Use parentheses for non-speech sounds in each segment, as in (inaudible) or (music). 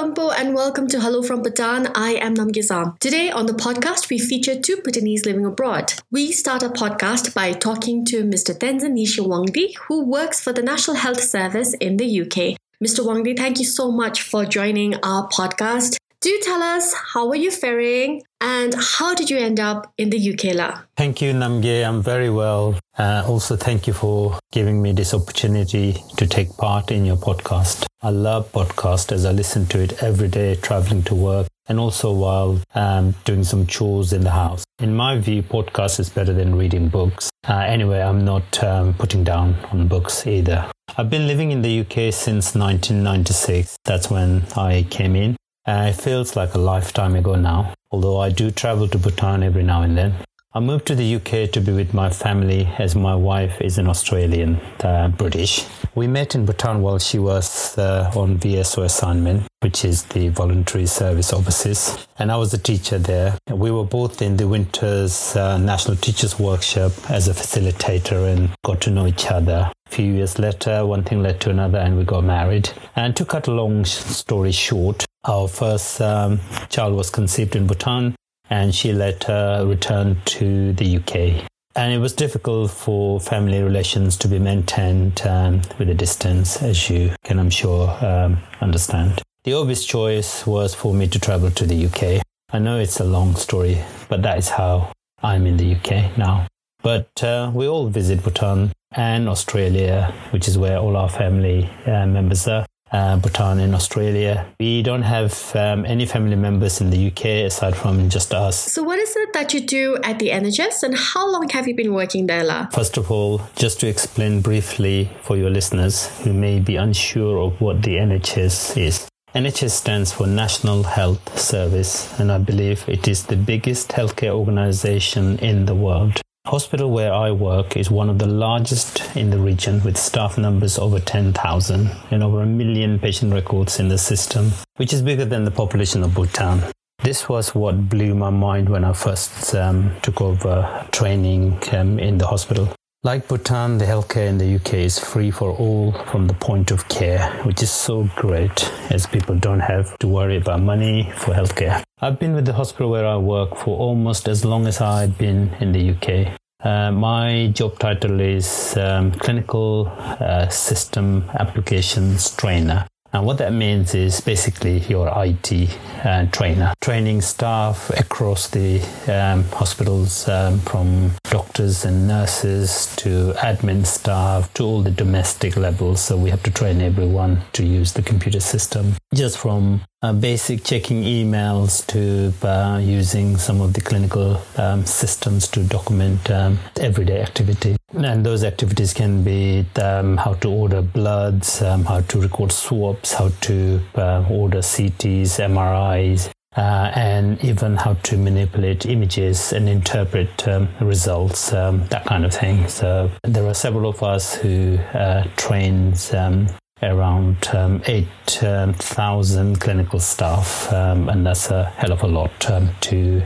Sampo and welcome to Hello from Bhutan. I am Namgay Zam. Today on the podcast, we feature two Bhutanese living abroad. We start our podcast by talking to Mr. Tenzin Nisha Wangdi, who works for the National Health Service in the UK. Mr. Wangdi, thank you so much for joining our podcast. Do tell us how are you faring and how did you end up in the UK la? Thank you, Namgay. I'm very well. Uh, also, thank you for giving me this opportunity to take part in your podcast. I love podcast as I listen to it every day traveling to work and also while um, doing some chores in the house. In my view, podcast is better than reading books. Uh, anyway, I'm not um, putting down on books either. I've been living in the UK since 1996. That's when I came in. Uh, it feels like a lifetime ago now, although I do travel to Bhutan every now and then. I moved to the UK to be with my family as my wife is an Australian uh, British. We met in Bhutan while she was uh, on VSO assignment, which is the Voluntary Service Overseas, and I was a teacher there. We were both in the Winter's uh, National Teachers Workshop as a facilitator and got to know each other. A few years later, one thing led to another, and we got married. And to cut a long story short, our first um, child was conceived in Bhutan, and she later returned to the UK. And it was difficult for family relations to be maintained um, with a distance, as you can, I'm sure, um, understand. The obvious choice was for me to travel to the UK. I know it's a long story, but that is how I'm in the UK now. But uh, we all visit Bhutan and Australia, which is where all our family uh, members are uh, Bhutan in Australia. We don't have um, any family members in the UK aside from just us. So, what is it that you do at the NHS and how long have you been working there? La? First of all, just to explain briefly for your listeners who may be unsure of what the NHS is. NHS stands for National Health Service, and I believe it is the biggest healthcare organization in the world hospital where I work is one of the largest in the region with staff numbers over 10,000 and over a million patient records in the system, which is bigger than the population of Bhutan. This was what blew my mind when I first um, took over training um, in the hospital. Like Bhutan, the healthcare in the UK is free for all from the point of care, which is so great as people don't have to worry about money for healthcare. I've been with the hospital where I work for almost as long as I've been in the UK. Uh, my job title is um, Clinical uh, System Applications Trainer. And what that means is basically your IT uh, trainer, training staff across the um, hospitals um, from doctors and nurses to admin staff to all the domestic levels. So we have to train everyone to use the computer system, just from uh, basic checking emails to uh, using some of the clinical um, systems to document um, everyday activity. And those activities can be um, how to order bloods, um, how to record swabs, how to uh, order CTs, MRIs, uh, and even how to manipulate images and interpret um, results, um, that kind of thing. So there are several of us who uh, trains um, around um, 8,000 um, clinical staff, um, and that's a hell of a lot to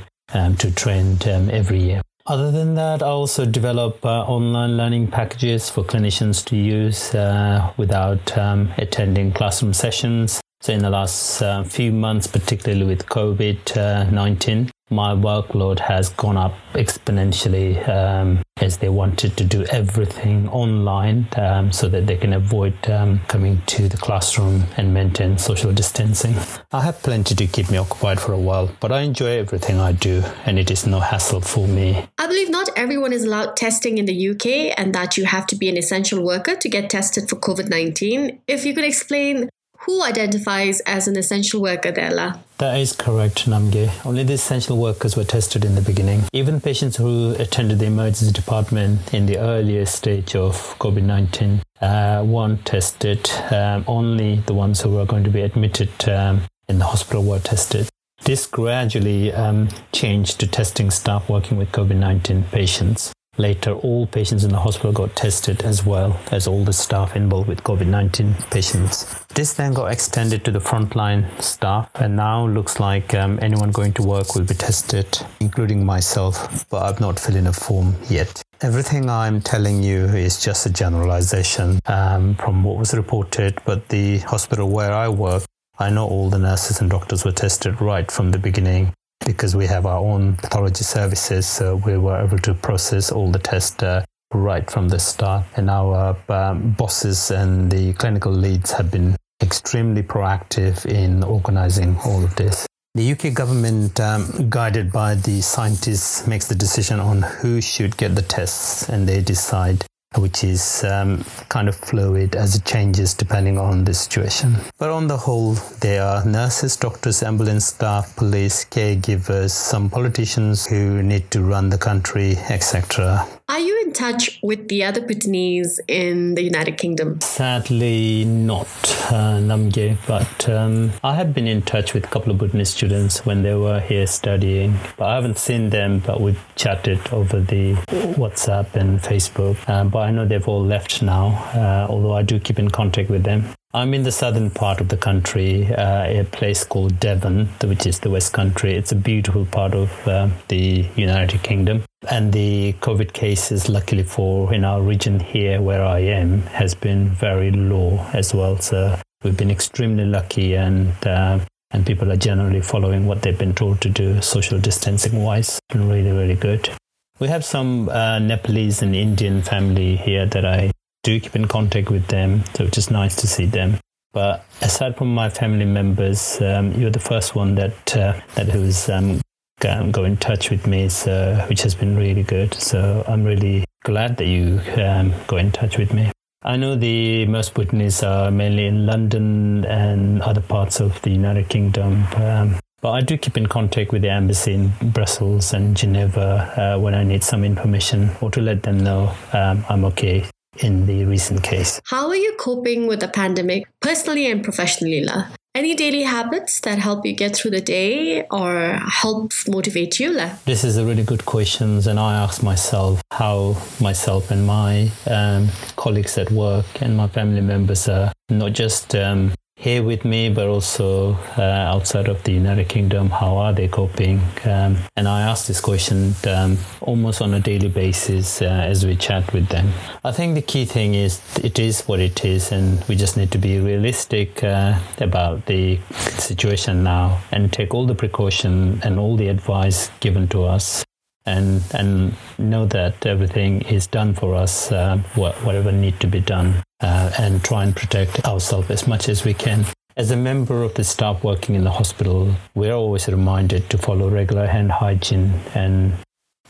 to train every year. Other than that, I also develop uh, online learning packages for clinicians to use uh, without um, attending classroom sessions. So, in the last uh, few months, particularly with COVID uh, 19, my workload has gone up exponentially um, as they wanted to do everything online um, so that they can avoid um, coming to the classroom and maintain social distancing. I have plenty to keep me occupied for a while, but I enjoy everything I do and it is no hassle for me. I believe not everyone is allowed testing in the UK and that you have to be an essential worker to get tested for COVID 19. If you could explain who identifies as an essential worker there, La? That is correct, Namgay. Only the essential workers were tested in the beginning. Even patients who attended the emergency department in the earlier stage of COVID 19 uh, weren't tested. Um, only the ones who were going to be admitted um, in the hospital were tested. This gradually um, changed to testing staff working with COVID 19 patients. Later, all patients in the hospital got tested as well as all the staff involved with COVID 19 patients. This then got extended to the frontline staff, and now looks like um, anyone going to work will be tested, including myself, but I've not filled in a form yet. Everything I'm telling you is just a generalization um, from what was reported, but the hospital where I work I know all the nurses and doctors were tested right from the beginning because we have our own pathology services. So we were able to process all the tests uh, right from the start. And our um, bosses and the clinical leads have been extremely proactive in organizing all of this. The UK government, um, guided by the scientists, makes the decision on who should get the tests and they decide which is um, kind of fluid as it changes depending on the situation. But on the whole, there are nurses, doctors, ambulance staff, police, caregivers, some politicians who need to run the country, etc. Are you in touch with the other Bhutanese in the United Kingdom? Sadly, not, uh, Namgay, but um, I have been in touch with a couple of Bhutanese students when they were here studying. But I haven't seen them, but we've chatted over the WhatsApp and Facebook. Um, but I know they've all left now, uh, although I do keep in contact with them. I'm in the southern part of the country, uh, a place called Devon, which is the West Country. It's a beautiful part of uh, the United Kingdom. And the COVID cases, luckily for in our region here where I am, has been very low as well. So we've been extremely lucky and uh, and people are generally following what they've been told to do social distancing wise and really really good we have some uh, nepalese and indian family here that i do keep in contact with them, so it's just nice to see them. But aside from my family members, um, you're the first one that uh, that who's um, in touch with me, so, which has been really good. So I'm really glad that you um, go in touch with me. I know the most Bhutanese are mainly in London and other parts of the United Kingdom. Um, but I do keep in contact with the embassy in Brussels and Geneva uh, when I need some information or to let them know um, I'm okay in the recent case. How are you coping with the pandemic, personally and professionally? La? Any daily habits that help you get through the day or help motivate you? La? This is a really good question, and I ask myself how myself and my um, colleagues at work and my family members are not just um, here with me, but also uh, outside of the United Kingdom. How are they coping? Um, and I ask this question um, almost on a daily basis uh, as we chat with them. I think the key thing is it is what it is, and we just need to be realistic uh, about the situation now and take all the precaution and all the advice given to us and and know that everything is done for us, uh, whatever need to be done, uh, and try and protect ourselves as much as we can. As a member of the staff working in the hospital, we're always reminded to follow regular hand hygiene. And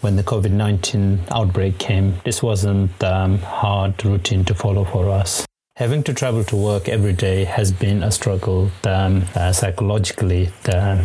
when the COVID 19 outbreak came, this wasn't um, hard routine to follow for us. Having to travel to work every day has been a struggle um, uh, psychologically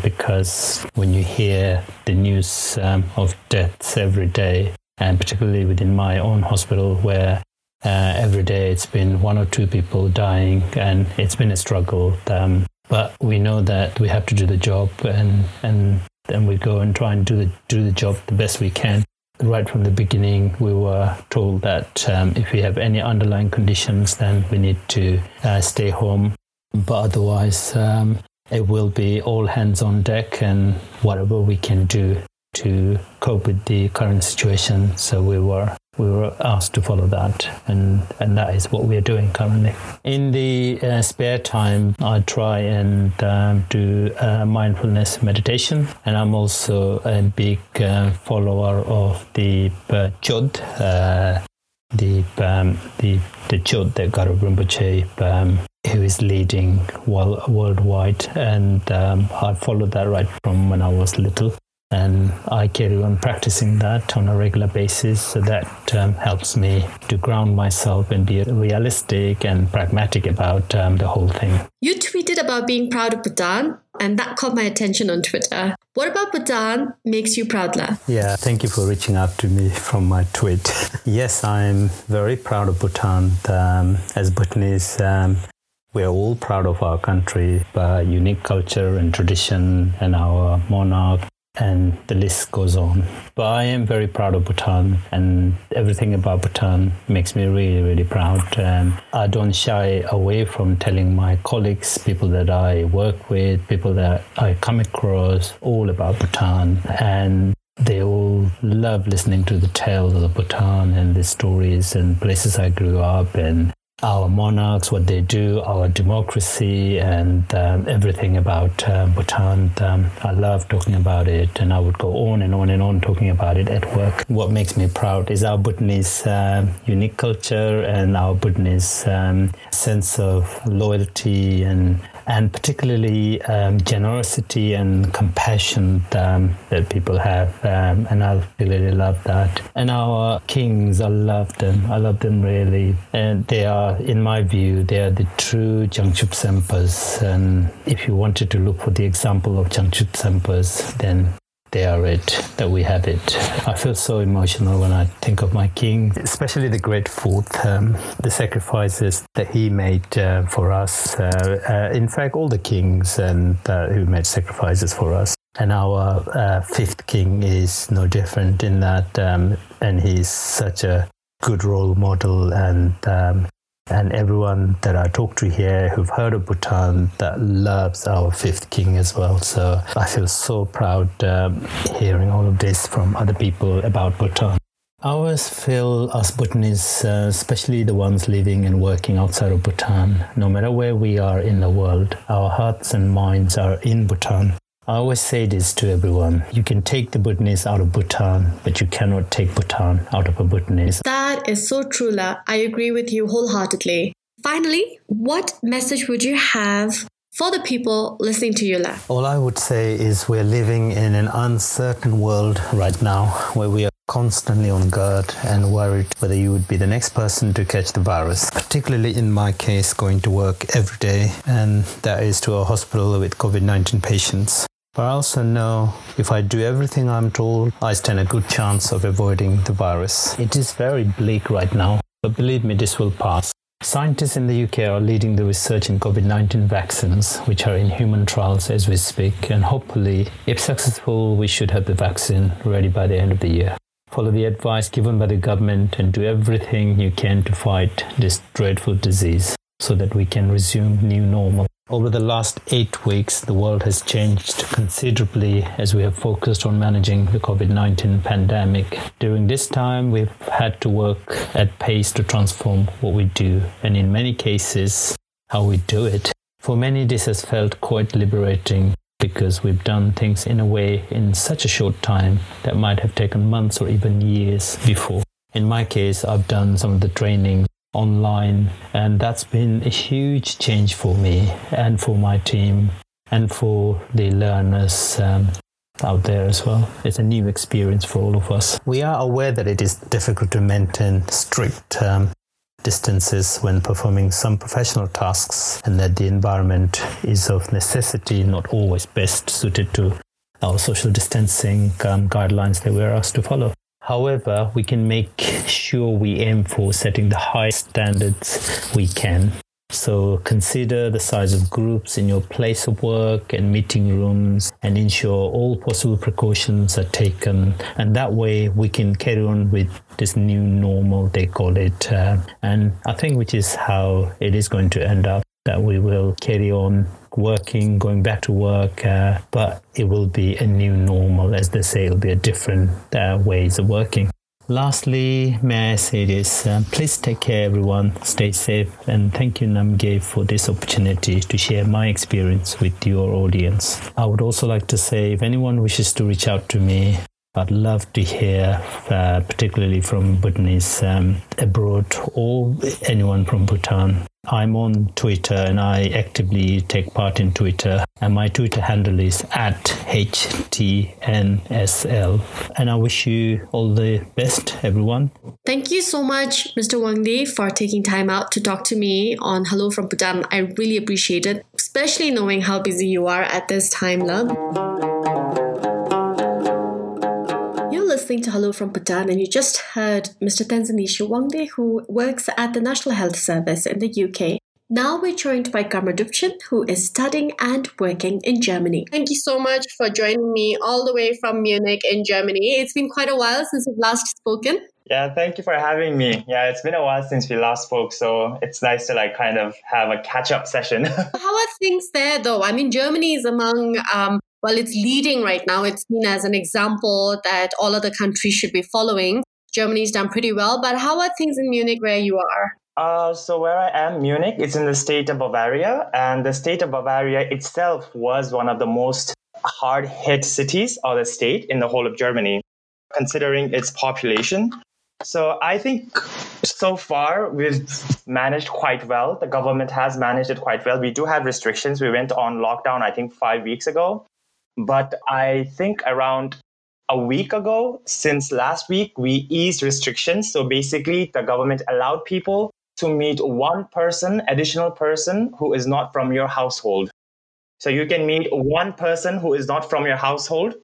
because when you hear the news um, of deaths every day, and particularly within my own hospital where uh, every day it's been one or two people dying and it's been a struggle. Um, but we know that we have to do the job and, and then we go and try and do the, do the job the best we can right from the beginning, we were told that um, if we have any underlying conditions, then we need to uh, stay home. But otherwise, um, it will be all hands on deck and whatever we can do to cope with the current situation. So we were we were asked to follow that, and, and that is what we are doing currently. In the uh, spare time, I try and um, do uh, mindfulness meditation, and I'm also a big uh, follower of the uh, Chod, uh, the um, the the Chod that Garo Rinpoche um, who is leading world, worldwide, and um, I followed that right from when I was little and I carry on practicing that on a regular basis. So that um, helps me to ground myself and be realistic and pragmatic about um, the whole thing. You tweeted about being proud of Bhutan, and that caught my attention on Twitter. What about Bhutan makes you proud, La? Yeah, thank you for reaching out to me (laughs) from my tweet. (laughs) yes, I'm very proud of Bhutan. Um, as Bhutanese, um, we're all proud of our country, our unique culture and tradition, and our monarch and the list goes on. But I am very proud of Bhutan, and everything about Bhutan makes me really, really proud. And I don't shy away from telling my colleagues, people that I work with, people that I come across, all about Bhutan. And they all love listening to the tales of Bhutan and the stories and places I grew up and our monarchs, what they do, our democracy, and um, everything about uh, Bhutan. Um, I love talking about it, and I would go on and on and on talking about it at work. What makes me proud is our Bhutanese uh, unique culture and our Bhutanese um, sense of loyalty and and particularly um, generosity and compassion um, that people have. Um, and I really love that. And our kings, I love them. I love them really. And they are, in my view, they are the true Jangchup Sempas. And if you wanted to look for the example of Jangchup Sempas, then they are it, that we have it. I feel so emotional when I think of my king, especially the great fourth, um, the sacrifices that he made uh, for us. Uh, uh, in fact, all the kings and uh, who made sacrifices for us. And our uh, fifth king is no different in that, um, and he's such a good role model and um, and everyone that I talk to here who've heard of Bhutan that loves our fifth king as well. So I feel so proud um, hearing all of this from other people about Bhutan. I always feel us Bhutanese, uh, especially the ones living and working outside of Bhutan, no matter where we are in the world, our hearts and minds are in Bhutan. I always say this to everyone. You can take the Bhutanese out of Bhutan, but you cannot take Bhutan out of a Bhutanese. That is so true, La. I agree with you wholeheartedly. Finally, what message would you have for the people listening to you, La? All I would say is we're living in an uncertain world right now where we are constantly on guard and worried whether you would be the next person to catch the virus. Particularly in my case, going to work every day, and that is to a hospital with COVID 19 patients. But I also know if I do everything I'm told, I stand a good chance of avoiding the virus. It is very bleak right now, but believe me, this will pass. Scientists in the UK are leading the research in COVID 19 vaccines, which are in human trials as we speak, and hopefully, if successful, we should have the vaccine ready by the end of the year. Follow the advice given by the government and do everything you can to fight this dreadful disease so that we can resume new normal. Over the last eight weeks, the world has changed considerably as we have focused on managing the COVID 19 pandemic. During this time, we've had to work at pace to transform what we do, and in many cases, how we do it. For many, this has felt quite liberating because we've done things in a way in such a short time that might have taken months or even years before. In my case, I've done some of the training online, and that's been a huge change for me and for my team and for the learners um, out there as well. It's a new experience for all of us. We are aware that it is difficult to maintain strict um, distances when performing some professional tasks and that the environment is of necessity not always best suited to our social distancing um, guidelines that we're asked to follow. However, we can make sure we aim for setting the highest standards we can. So consider the size of groups in your place of work and meeting rooms and ensure all possible precautions are taken. And that way we can carry on with this new normal, they call it. Uh, and I think which is how it is going to end up that we will carry on working, going back to work, uh, but it will be a new normal, as they say, it'll be a different uh, ways of working. Lastly, may I say this? Uh, please take care, everyone. Stay safe, and thank you, Namgay, for this opportunity to share my experience with your audience. I would also like to say, if anyone wishes to reach out to me, I'd love to hear, uh, particularly from Bhutanese um, abroad or anyone from Bhutan. I'm on Twitter and I actively take part in Twitter. And my Twitter handle is at HTNSL. And I wish you all the best, everyone. Thank you so much, Mr. Wang Wangdi, for taking time out to talk to me on Hello from Bhutan. I really appreciate it, especially knowing how busy you are at this time, love. Listening to Hello from Bhutan, and you just heard Mr. Tenzin Nyisha Wangdi, who works at the National Health Service in the UK. Now we're joined by Karma Dubchin, who is studying and working in Germany. Thank you so much for joining me all the way from Munich in Germany. It's been quite a while since we've last spoken. Yeah, thank you for having me. Yeah, it's been a while since we last spoke, so it's nice to like kind of have a catch up session. (laughs) How are things there though? I mean, Germany is among um, well, it's leading right now. It's seen as an example that all other countries should be following. Germany's done pretty well, but how are things in Munich where you are? Uh, so where I am, Munich, it's in the state of Bavaria, and the state of Bavaria itself was one of the most hard hit cities of the state in the whole of Germany, considering its population. So I think so far we've managed quite well. The government has managed it quite well. We do have restrictions. We went on lockdown, I think, five weeks ago. But I think around a week ago, since last week, we eased restrictions. So basically, the government allowed people to meet one person, additional person who is not from your household. So you can meet one person who is not from your household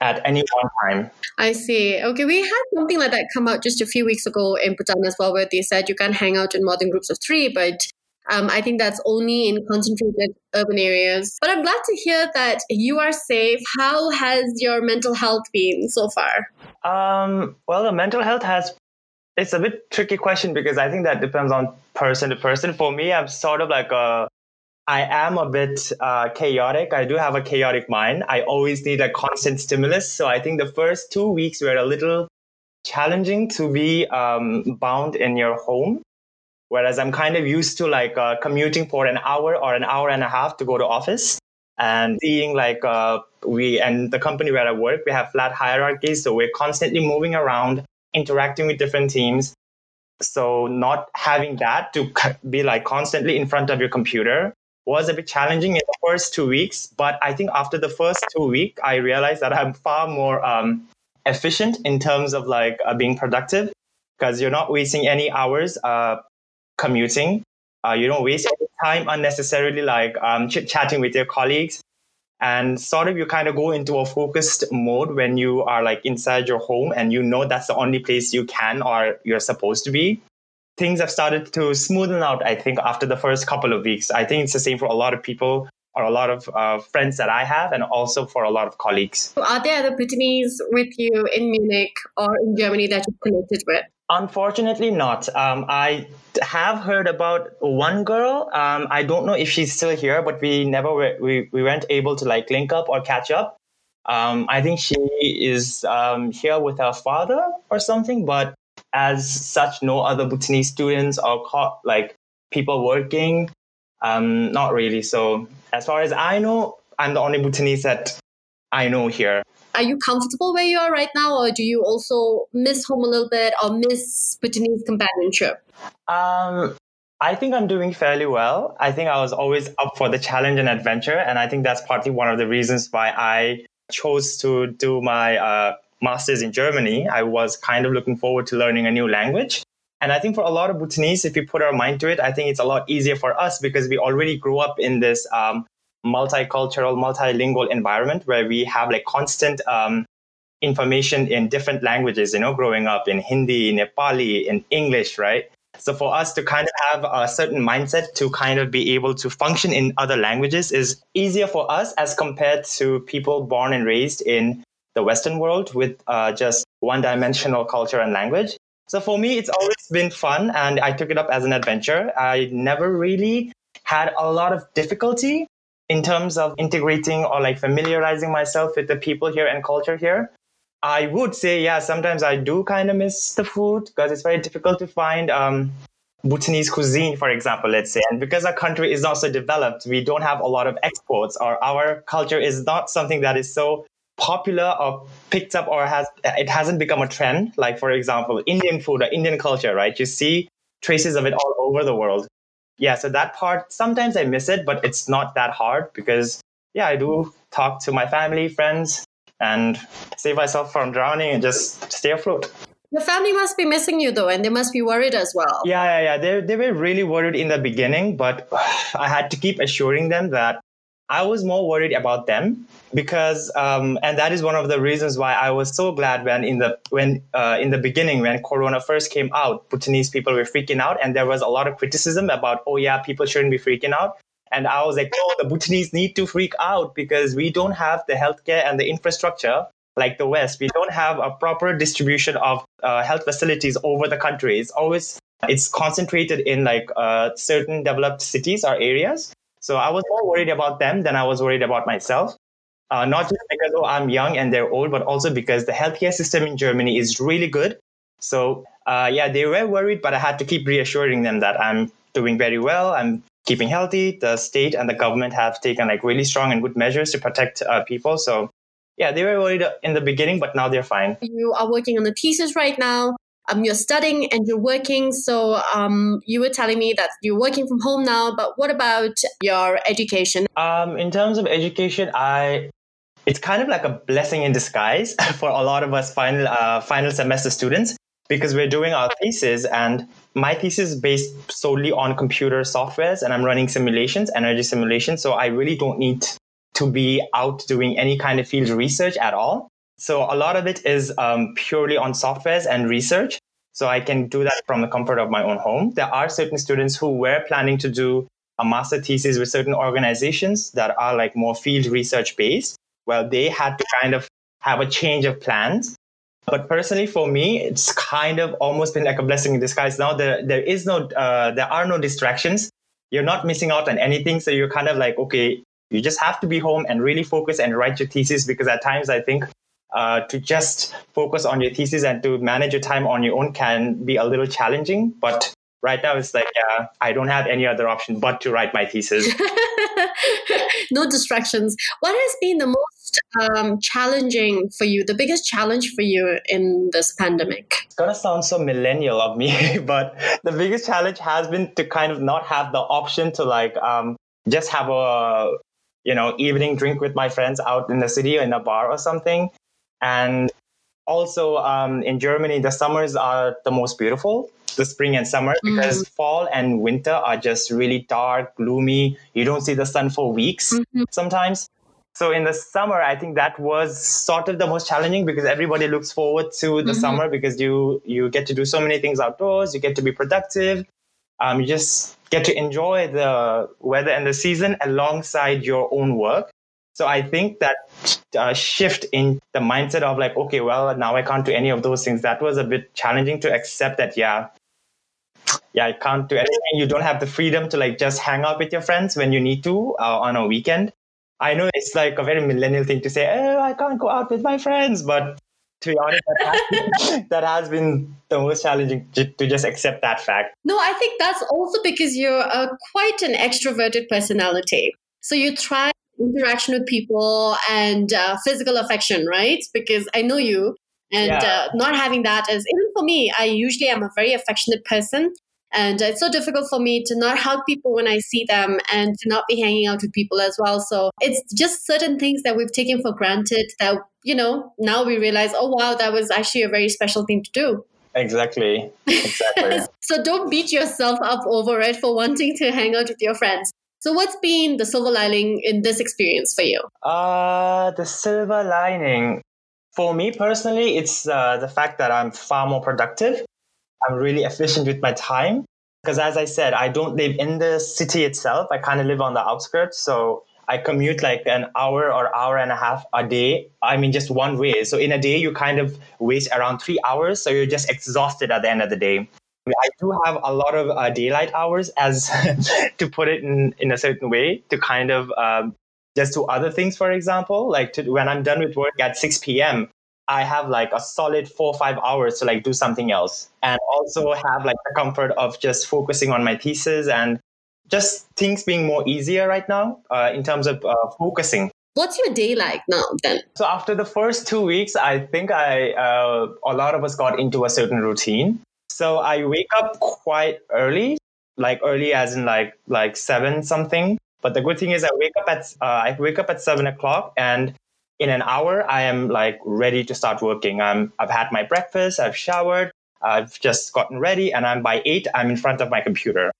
at any one time. I see. Okay, we had something like that come out just a few weeks ago in Bhutan as well, where they said you can't hang out in more than groups of three, but um, I think that's only in concentrated urban areas. But I'm glad to hear that you are safe. How has your mental health been so far? Um, well, the mental health has. It's a bit tricky question because I think that depends on person to person. For me, I'm sort of like a I am a bit uh, chaotic. I do have a chaotic mind. I always need a constant stimulus. So I think the first two weeks were a little challenging to be um, bound in your home. Whereas I'm kind of used to like uh, commuting for an hour or an hour and a half to go to office and seeing like uh, we and the company where I work, we have flat hierarchies. So we're constantly moving around, interacting with different teams. So not having that to (laughs) be like constantly in front of your computer was a bit challenging in the first two weeks. But I think after the first two weeks, I realized that I'm far more um, efficient in terms of like uh, being productive because you're not wasting any hours uh, commuting. Uh, you don't waste any time unnecessarily like um, chit chatting with your colleagues. And sort of you kind of go into a focused mode when you are like inside your home and you know that's the only place you can or you're supposed to be things have started to smoothen out, I think, after the first couple of weeks. I think it's the same for a lot of people or a lot of uh, friends that I have, and also for a lot of colleagues. Are there other Bhutanese with you in Munich or in Germany that you've connected with? Unfortunately, not. Um, I have heard about one girl. Um, I don't know if she's still here, but we never were, we, we weren't able to like link up or catch up. Um, I think she is um, here with her father or something, but as such, no other Bhutanese students or co- like people working. Um, not really. So as far as I know, I'm the only Bhutanese that I know here. Are you comfortable where you are right now, or do you also miss home a little bit or miss Bhutanese companionship? Um, I think I'm doing fairly well. I think I was always up for the challenge and adventure, and I think that's partly one of the reasons why I chose to do my uh, master's in Germany, I was kind of looking forward to learning a new language. And I think for a lot of Bhutanese, if we put our mind to it, I think it's a lot easier for us because we already grew up in this um, multicultural, multilingual environment where we have like constant um, information in different languages, you know, growing up in Hindi, Nepali, in English, right? So for us to kind of have a certain mindset to kind of be able to function in other languages is easier for us as compared to people born and raised in the Western world with uh, just one dimensional culture and language. So for me, it's always been fun and I took it up as an adventure. I never really had a lot of difficulty in terms of integrating or like familiarizing myself with the people here and culture here. I would say, yeah, sometimes I do kind of miss the food because it's very difficult to find um, Bhutanese cuisine, for example, let's say. And because our country is not so developed, we don't have a lot of exports, or our culture is not something that is so popular or picked up or has it hasn't become a trend like for example indian food or indian culture right you see traces of it all over the world yeah so that part sometimes i miss it but it's not that hard because yeah i do talk to my family friends and save myself from drowning and just stay afloat your family must be missing you though, and they must be worried as well. Yeah, yeah, yeah. They, they were really worried in the beginning, but (sighs) I had to keep assuring them that I was more worried about them because, um, and that is one of the reasons why I was so glad when in the when uh, in the beginning when Corona first came out, Bhutanese people were freaking out, and there was a lot of criticism about, oh yeah, people shouldn't be freaking out. And I was like, no, the Bhutanese need to freak out because we don't have the healthcare and the infrastructure like the West. We don't have a proper distribution of uh, health facilities over the country. It's always it's concentrated in like uh, certain developed cities or areas so I was more worried about them than I was worried about myself. Uh, not just because oh, I'm young and they're old, but also because the healthcare system in Germany is really good. So uh, yeah, they were worried, but I had to keep reassuring them that I'm doing very well. I'm keeping healthy. The state and the government have taken like really strong and good measures to protect uh, people. So yeah, they were worried in the beginning, but now they're fine. You are working on the thesis right now. Um, you're studying and you're working. So um, you were telling me that you're working from home now. But what about your education? Um, in terms of education, I it's kind of like a blessing in disguise (laughs) for a lot of us final uh, final semester students because we're doing our thesis and my thesis is based solely on computer softwares and I'm running simulations, energy simulations. So I really don't need to be out doing any kind of field research at all. So a lot of it is um, purely on softwares and research. So I can do that from the comfort of my own home. There are certain students who were planning to do a master thesis with certain organizations that are like more field research based. Well, they had to kind of have a change of plans. But personally, for me, it's kind of almost been like a blessing in disguise. Now there there is no uh, there are no distractions. You're not missing out on anything. So you're kind of like, okay, you just have to be home and really focus and write your thesis because at times I think uh, to just focus on your thesis and to manage your time on your own can be a little challenging. But right now it's like, yeah, I don't have any other option but to write my thesis. (laughs) no distractions. What has been the most um, challenging for you, the biggest challenge for you in this pandemic? It's going to sound so millennial of me, (laughs) but the biggest challenge has been to kind of not have the option to like um, just have a you know evening drink with my friends out in the city or in a bar or something and also um, in germany the summers are the most beautiful the spring and summer mm-hmm. because mm. fall and winter are just really dark gloomy you don't see the sun for weeks mm-hmm. sometimes so in the summer i think that was sort of the most challenging because everybody looks forward to the mm-hmm. summer because you you get to do so many things outdoors you get to be productive um, you just get to enjoy the weather and the season alongside your own work. So I think that uh, shift in the mindset of like, okay, well, now I can't do any of those things. That was a bit challenging to accept that, yeah, yeah, I can't do anything. You don't have the freedom to like just hang out with your friends when you need to uh, on a weekend. I know it's like a very millennial thing to say, oh, I can't go out with my friends, but to be honest, that has, been, (laughs) that has been the most challenging to, to, just accept that fact. No, I think that's also because you're uh, quite an extroverted personality. So you try interaction with people and uh, physical affection, right? Because I know you. And yeah. uh, not having that is, even for me, I usually am a very affectionate person. And it's so difficult for me to not hug people when I see them and to not be hanging out with people as well. So it's just certain things that we've taken for granted that, you know, now we realize, oh, wow, that was actually a very special thing to do. Exactly. Exactly. (laughs) so don't beat yourself up over it for wanting to hang out with your friends. So what's been the silver lining in this experience for you? Uh, the silver lining. For me personally, it's uh, the fact that I'm far more productive. I'm really efficient with my time because as I said, I don't live in the city itself. I kind of live on the outskirts. So I commute like an hour or hour and a half a day. I mean, just one way. So in a day, you kind of waste around three hours. So you're just exhausted at the end of the day. I do have a lot of uh, daylight hours, as (laughs) to put it in, in a certain way, to kind of um, just do other things. For example, like to, when I'm done with work at 6 p.m., I have like a solid four or five hours to like do something else and also have like the comfort of just focusing on my thesis and just things being more easier right now uh, in terms of uh, focusing. What's your day like now then? So after the first two weeks, I think I uh, a lot of us got into a certain routine. So I wake up quite early, like early as in like like seven something. But the good thing is I wake up at uh, I wake up at seven o'clock and in an hour, I am like ready to start working. I'm, I've had my breakfast, I've showered, I've just gotten ready, and I'm by eight, I'm in front of my computer.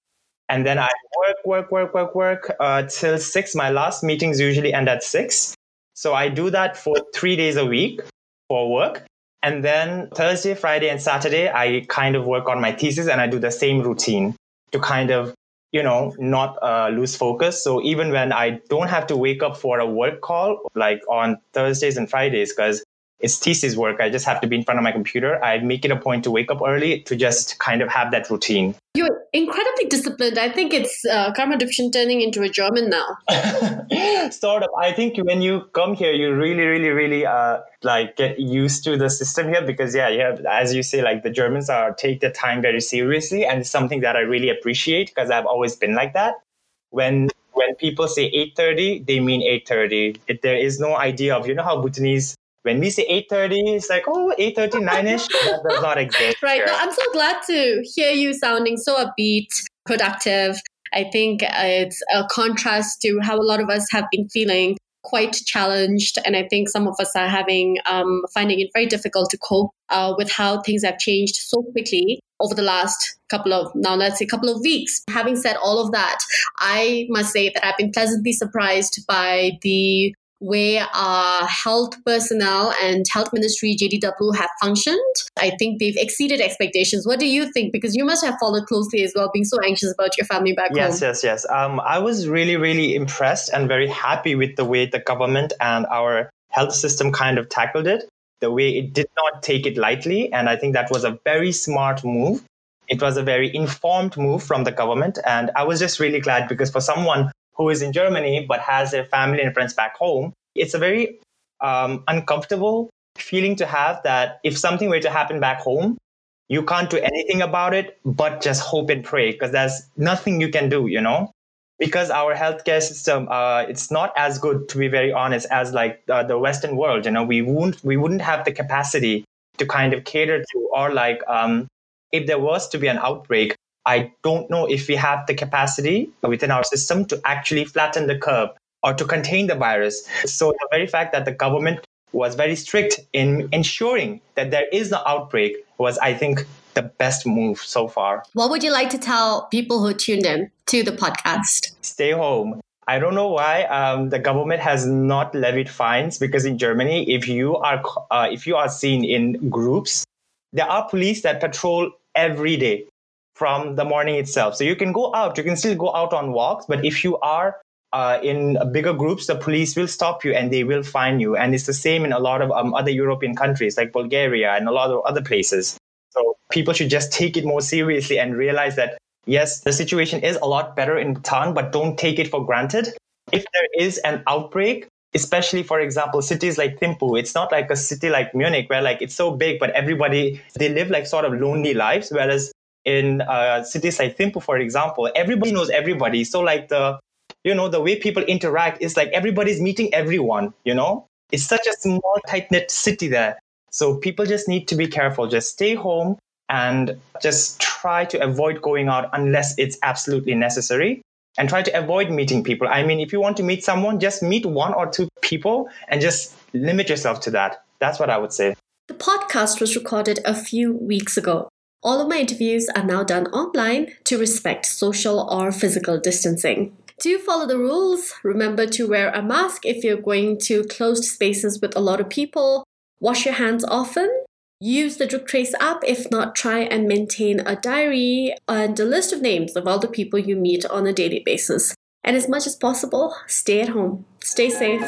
And then I work, work, work, work, work uh, till six. My last meetings usually end at six. So I do that for three days a week for work. And then Thursday, Friday, and Saturday, I kind of work on my thesis and I do the same routine to kind of you know, not uh, lose focus. So even when I don't have to wake up for a work call, like on Thursdays and Fridays, because it's thesis work. I just have to be in front of my computer. I make it a point to wake up early to just kind of have that routine. You're incredibly disciplined. I think it's uh, Karma Dubchin turning into a German now. (laughs) sort of. I think when you come here, you really, really, really uh, like get used to the system here because yeah, yeah, as you say, like the Germans are take the time very seriously, and it's something that I really appreciate because I've always been like that. When when people say 8.30 they mean 8.30 there is no idea of you know how bhutanese when we say 8.30 it's like oh 8.30 9ish (laughs) that does not exist right no, i'm so glad to hear you sounding so upbeat productive. I think it's a contrast to how a lot of us have been feeling quite challenged. And i think some of us are having um, finding it very difficult to cope uh, with how things have changed so quickly over the last couple of now let's say couple of weeks. Having said all of that i must say that i've been pleasantly surprised by the way our health personnel and health ministry jdw have functioned i think they've exceeded expectations what do you think because you must have followed closely as well being so anxious about your family back yes, home yes yes yes um, i was really really impressed and very happy with the way the government and our health system kind of tackled it the way it did not take it lightly. And I think that was a very smart move. It was a very informed move from the government. And I was just really glad because for someone who is in Germany but has their family and friends back home, it's a very um, uncomfortable feeling to have that if something were to happen back home, you can't do anything about it but just hope and pray because there's nothing you can do, you know? because our healthcare system uh, it's not as good to be very honest as like uh, the western world you know we wouldn't we wouldn't have the capacity to kind of cater to or like um, if there was to be an outbreak i don't know if we have the capacity within our system to actually flatten the curve or to contain the virus so the very fact that the government was very strict in ensuring that there is no outbreak was i think the best move so far. What would you like to tell people who tuned in to the podcast? Stay home. I don't know why um, the government has not levied fines because in Germany, if you are uh, if you are seen in groups, there are police that patrol every day from the morning itself. So you can go out, you can still go out on walks, but if you are uh, in bigger groups, the police will stop you and they will fine you. And it's the same in a lot of um, other European countries like Bulgaria and a lot of other places. So people should just take it more seriously and realize that yes, the situation is a lot better in Bhutan, but don't take it for granted. If there is an outbreak, especially for example, cities like Thimphu, it's not like a city like Munich where like it's so big, but everybody they live like sort of lonely lives. Whereas in uh, cities like Thimphu, for example, everybody knows everybody. So like the you know the way people interact is like everybody's meeting everyone. You know, it's such a small tight knit city there. So people just need to be careful. Just stay home and just try to avoid going out unless it's absolutely necessary and try to avoid meeting people. I mean, if you want to meet someone, just meet one or two people and just limit yourself to that. That's what I would say. The podcast was recorded a few weeks ago. All of my interviews are now done online to respect social or physical distancing. Do follow the rules. Remember to wear a mask if you're going to closed spaces with a lot of people. Wash your hands often. Use the Druk Trace app. If not, try and maintain a diary and a list of names of all the people you meet on a daily basis. And as much as possible, stay at home. Stay safe.